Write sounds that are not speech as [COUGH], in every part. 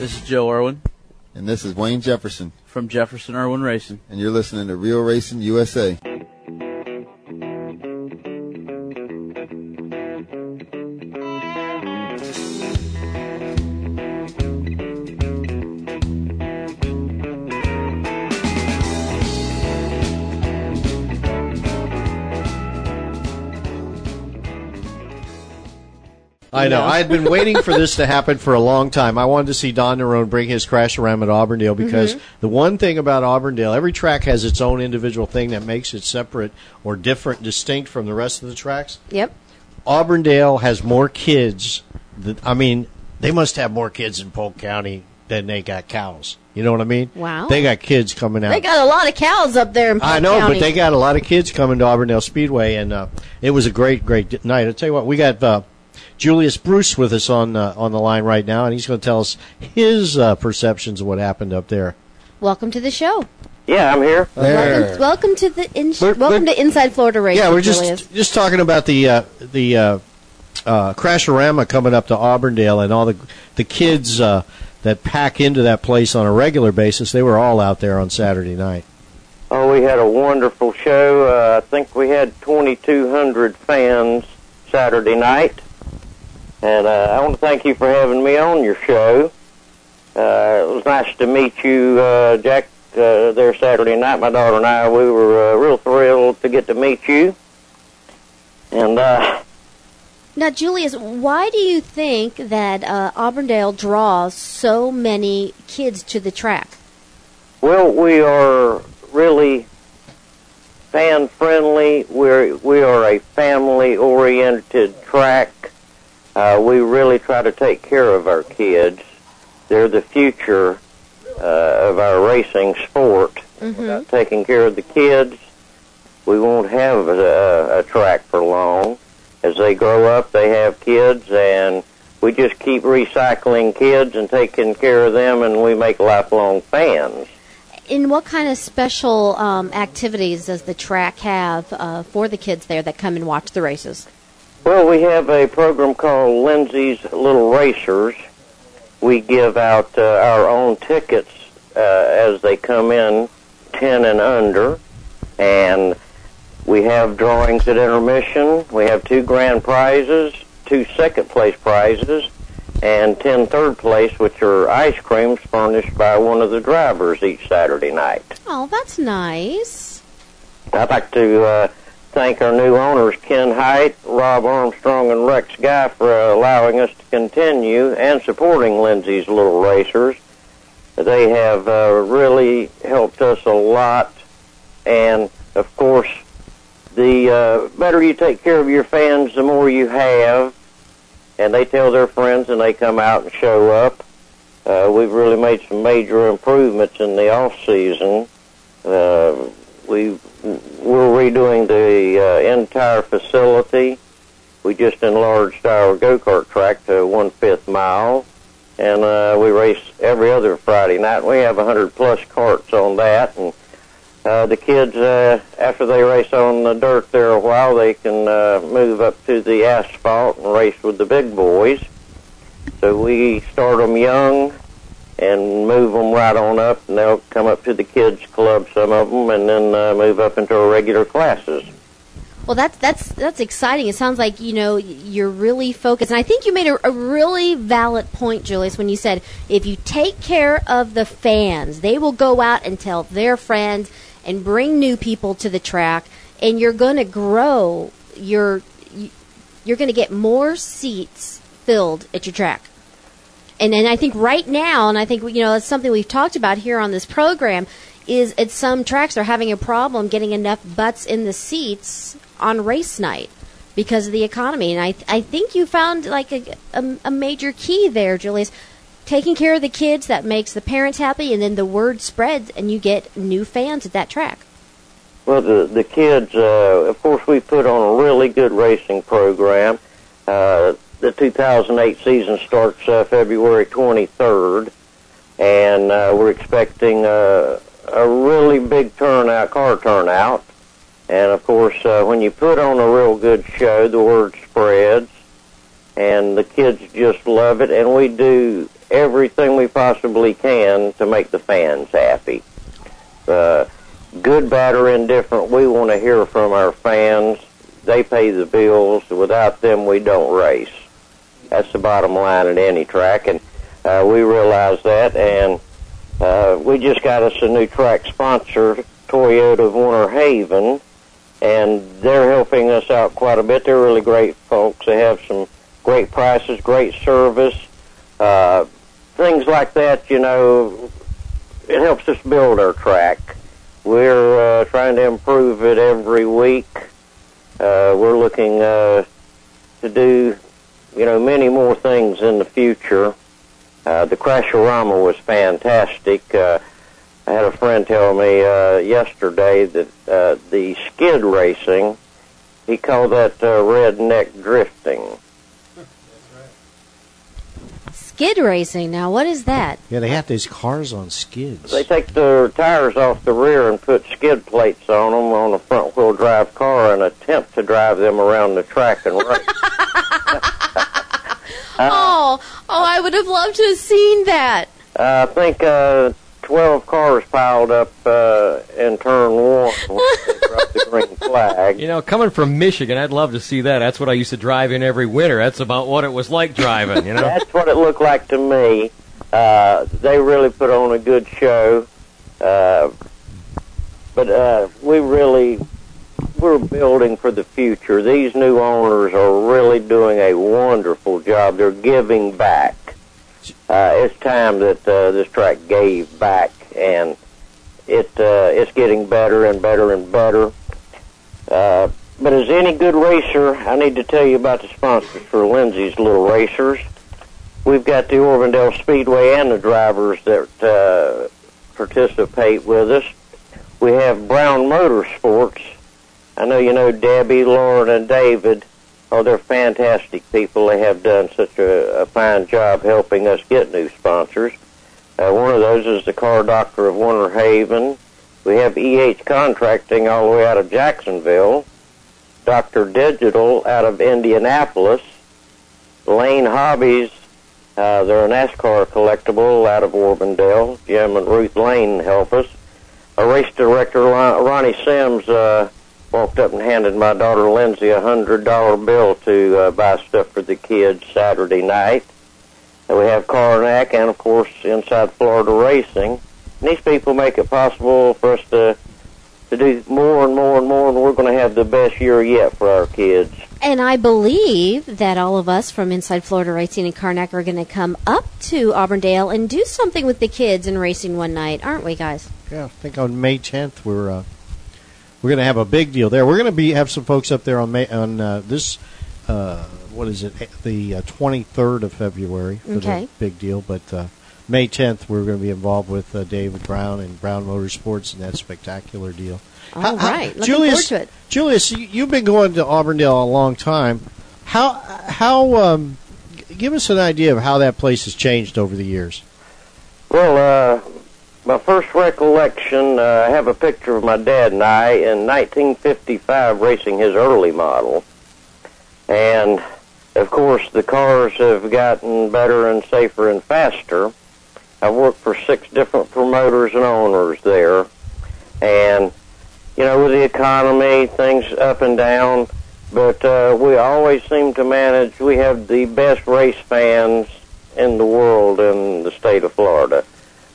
This is Joe Irwin And this is Wayne Jefferson, from Jefferson Irwin Racing. and you're listening to Real Racing USA. I know. I had been waiting for this to happen for a long time. I wanted to see Don Nerone bring his crash around at Auburndale because the one thing about Auburndale, every track has its own individual thing that makes it separate or different, distinct from the rest of the tracks. Yep. Auburndale has more kids. That, I mean, they must have more kids in Polk County than they got cows. You know what I mean? Wow. They got kids coming out. They got a lot of cows up there in Polk I know, County. but they got a lot of kids coming to Auburndale Speedway, and uh, it was a great, great night. I'll tell you what, we got uh, Julius Bruce with us on uh, on the line right now, and he's going to tell us his uh, perceptions of what happened up there. Welcome to the show. Yeah, I'm here. Welcome, welcome to the in- We're- welcome we're- to Inside Florida Racing. yeah, we're just Julius. just talking about the uh, the uh, uh, Crasherama coming up to Auburndale, and all the the kids uh, that pack into that place on a regular basis. They were all out there on Saturday night. Oh, we had a wonderful show. Uh, I think we had 2,200 fans Saturday night. And uh, I want to thank you for having me on your show. Uh, it was nice to meet you, uh, Jack, uh, there Saturday night. My daughter and I, we were uh, real thrilled to get to meet you. And uh, Now, Julius, why do you think that uh, Auburndale draws so many kids to the track? Well, we are really fan friendly. We're we are a family oriented track. Uh, we really try to take care of our kids. They're the future uh, of our racing sport. Without taking care of the kids, we won't have a, a track for long. As they grow up, they have kids, and we just keep recycling kids and taking care of them, and we make lifelong fans. In what kind of special um, activities does the track have uh, for the kids there that come and watch the races? Well, we have a program called Lindsay's Little Racers. We give out uh, our own tickets uh, as they come in, 10 and under, and we have drawings at intermission. We have two grand prizes, two second place prizes, and 10 third place, which are ice creams furnished by one of the drivers each Saturday night. Oh, that's nice. I'd like to uh, thank our new owners, Ken Height, Rob Armstrong, and Rex Guy, for uh, allowing us to continue and supporting Lindsay's Little Racers. They have uh, really helped us a lot, and of course, the uh, better you take care of your fans, the more you have, and they tell their friends, and they come out and show up. Uh, we've really made some major improvements in the off season. Uh, we we're redoing the uh, entire facility. We just enlarged our go kart track to one fifth mile, and uh, we race every other Friday night. We have a hundred plus carts on that, and uh, the kids uh, after they race on the dirt there a while, they can uh, move up to the asphalt and race with the big boys. So we start them young and move them right on up, and they'll come up to the kids club, some of them, and then uh, move up into our regular classes. Well, that's that's that's exciting. It sounds like you know you're really focused, and I think you made a, a really valid point, Julius, when you said if you take care of the fans, they will go out and tell their friends and bring new people to the track, and you're going to grow. Your you're going to get more seats filled at your track. And and I think right now, and I think you know it's something we've talked about here on this program, is at some tracks they're having a problem getting enough butts in the seats on race night because of the economy. And I I think you found like a, a, a major key there, Julius. Taking care of the kids that makes the parents happy, and then the word spreads, and you get new fans at that track. Well, the the kids, uh, of course, we put on a really good racing program. Uh, the 2008 season starts uh, February 23rd, and uh, we're expecting uh, a really big turnout, car turnout. And of course, uh, when you put on a real good show, the word spreads, and the kids just love it. And we do everything we possibly can to make the fans happy. Uh, good, bad, or indifferent, we want to hear from our fans. They pay the bills. Without them, we don't race. That's the bottom line at any track, and uh, we realize that. And uh, we just got us a new track sponsor, Toyota of Winter Haven, and they're helping us out quite a bit. They're really great folks. They have some great prices, great service, uh, things like that. You know, it helps us build our track. We're uh, trying to improve it every week. Uh, we're looking uh, to do, you know, many more things in the future. Uh, the Crasherama was fantastic. Uh, I had a friend tell me uh, yesterday that uh, the skid racing, he called that uh, redneck drifting. Skid racing. Now, what is that? Yeah, they have these cars on skids. They take the tires off the rear and put skid plates on them on a front wheel drive car and attempt to drive them around the track and race. [LAUGHS] oh, oh, I would have loved to have seen that. Uh, I think uh, 12 cars piled up uh, in turn one when they dropped the green flag. You know, coming from Michigan, I'd love to see that. That's what I used to drive in every winter. That's about what it was like driving, you know? That's what it looked like to me. Uh, they really put on a good show. Uh, but uh, we really, we're building for the future. These new owners are really doing a wonderful job. They're giving back. Uh, it's time that uh, this track gave back, and it uh, it's getting better and better and better. Uh, but as any good racer, I need to tell you about the sponsors for Lindsay's Little Racers. We've got the Auburndale Speedway and the drivers that uh, participate with us. We have Brown Motorsports. I know you know Debbie, Lauren, and David. Oh, they're fantastic people. They have done such a, a fine job helping us get new sponsors. Uh, one of those is the car doctor of Winter Haven. We have EH Contracting all the way out of Jacksonville. Dr. Digital out of Indianapolis. Lane Hobbies, uh, they're a NASCAR collectible out of Auburndale. Jim and Ruth Lane help us. Our race director, Lon- Ronnie Sims, uh, walked up and handed my daughter Lindsay a hundred dollar bill to uh, buy stuff for the kids Saturday night. And we have Karnak and of course Inside Florida Racing. And these people make it possible for us to to do more and more and more, and we're going to have the best year yet for our kids. And I believe that all of us from Inside Florida Racing and Karnak are going to come up to Auburndale and do something with the kids in racing one night, aren't we, guys? Yeah, I think on May 10th we're uh, we're going to have a big deal there. We're going to be have some folks up there on May on uh, this uh, what is it the uh, 23rd of February for Okay. the big deal, but uh, May 10th we're going to be involved with uh, David Brown and Brown Motorsports in that spectacular deal. All How- how- right. Looking Julius, forward to it. Julius, you, you've been going to Auburndale a long time. How how um, give us an idea of how that place has changed over the years. Well, uh, my first recollection, uh, I have a picture of my dad and I in 1955 racing his early model. And, of course, the cars have gotten better and safer and faster. I've worked for six different promoters and owners there. And, you know, with the economy, things up and down, but uh, we always seem to manage. We have the best race fans in the world in the state of Florida.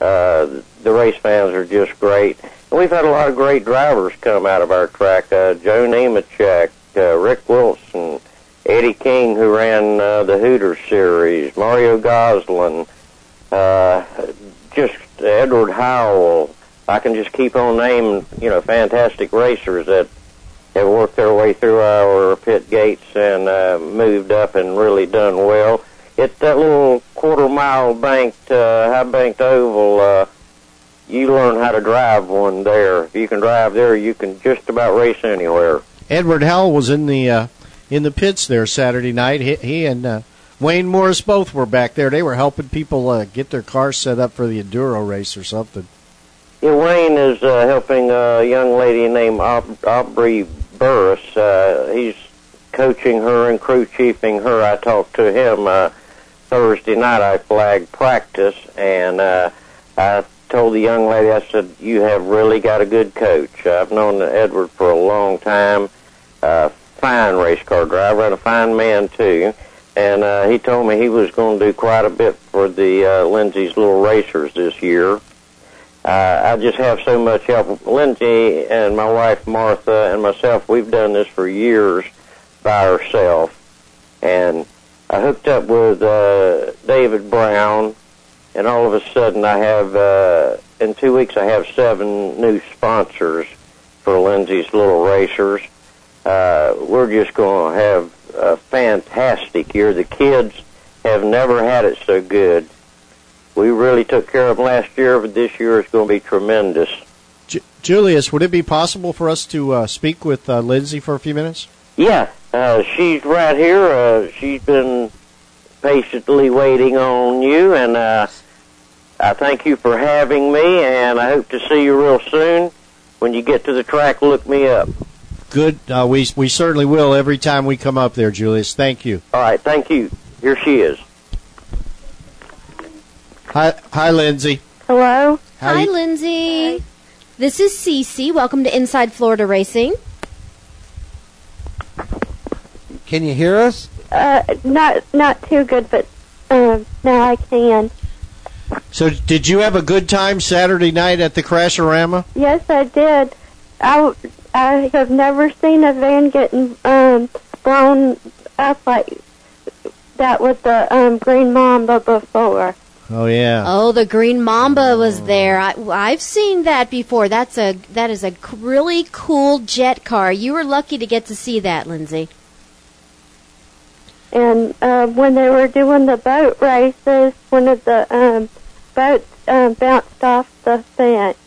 Uh, the race fans are just great. And we've had a lot of great drivers come out of our track. Uh, Joe Nemechek, uh, Rick Wilson, Eddie King, who ran uh, the Hooters series, Mario Gosselin, uh, just Edward Howell. I can just keep on naming, you know, fantastic racers that have worked their way through our pit gates and uh, moved up and really done well. It's that little quarter mile banked, uh, high banked oval. Uh, you learn how to drive one there. If you can drive there, you can just about race anywhere. Edward Howell was in the uh, in the pits there Saturday night. He, he and uh, Wayne Morris both were back there. They were helping people uh, get their cars set up for the enduro race or something. Yeah, Wayne is uh, helping a young lady named Aub- Aubrey Burris. Uh, he's coaching her and crew chiefing her. I talked to him uh, Thursday night. I flagged practice, and uh, I told the young lady, I said, "You have really got a good coach. I've known Edward for a long time. Uh, fine race car driver and a fine man too." And uh, he told me he was going to do quite a bit for the uh, Lindsay's Little Racers this year. Uh, I just have so much help. Lindsay and my wife Martha and myself, we've done this for years by ourselves. And I hooked up with uh, David Brown, and all of a sudden I have, uh, in two weeks, I have seven new sponsors for Lindsay's Little Racers. Uh, we're just going to have a fantastic year. The kids have never had it so good. We really took care of them last year, but this year is going to be tremendous. Ju- Julius, would it be possible for us to uh, speak with uh, Lindsay for a few minutes? Yeah, uh, she's right here. Uh, she's been patiently waiting on you, and uh, I thank you for having me, and I hope to see you real soon. When you get to the track, look me up. Good. Uh, we we certainly will every time we come up there, Julius. Thank you. All right, thank you. Here she is. Hi, hi, Lindsay. Hello? How Hi, you- Lindsay. This is Cece. Welcome to Inside Florida Racing. Can you hear us? Uh, not not too good, but um, now I can. So, did you have a good time Saturday night at the Crasherama? Yes, I did. I, I have never seen a van getting um, blown up like that with the um, Green Mamba before. Oh yeah. Oh, the Green Mamba was there. I, I've seen that before. That's a that is a c- really cool jet car. You were lucky to get to see that, Lindsay. And uh, when they were doing the boat races, one of the um, boats um, bounced off the fence,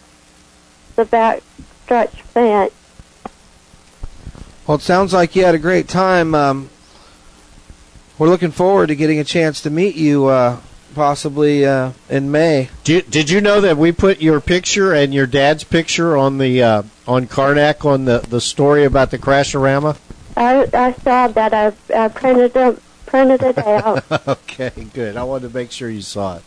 the back stretch fence. Well, it sounds like you had a great time. Um, we're looking forward to getting a chance to meet you, uh, possibly uh, in May. Did you, did you know that we put your picture and your dad's picture on the uh, on Karnak on the, the story about the Crasherama? I, I saw that. I, I printed it, printed it out. [LAUGHS] okay, good. I wanted to make sure you saw it.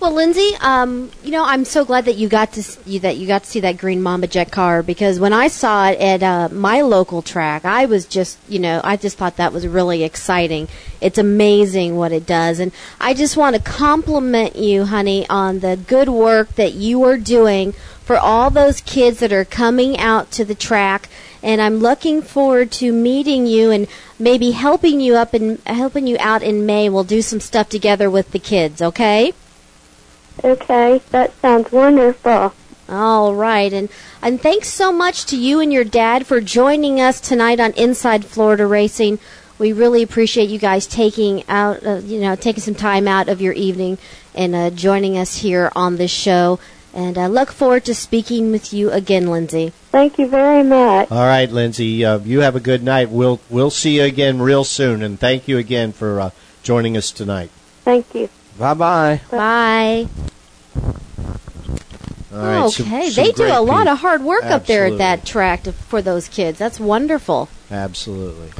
Well, Lindsay, um, you know, I'm so glad that you got to s- you, that you got to see that green Mamba jet car because when I saw it at uh, my local track, I was just, you know, I just thought that was really exciting. It's amazing what it does, and I just want to compliment you, honey, on the good work that you are doing for all those kids that are coming out to the track. And I'm looking forward to meeting you and maybe helping you up and helping you out in May. We'll do some stuff together with the kids, okay? Okay, that sounds wonderful. All right, and and thanks so much to you and your dad for joining us tonight on Inside Florida Racing. We really appreciate you guys taking out, uh, you know, taking some time out of your evening and uh, joining us here on this show. And I look forward to speaking with you again, Lindsay. Thank you very much. All right, Lindsay. Uh, you have a good night. We'll we'll see you again real soon, and thank you again for uh, joining us tonight. Thank you. Bye bye. Bye. All right, okay, some they do a lot people. of hard work up there at that track to, for those kids. That's wonderful. Absolutely.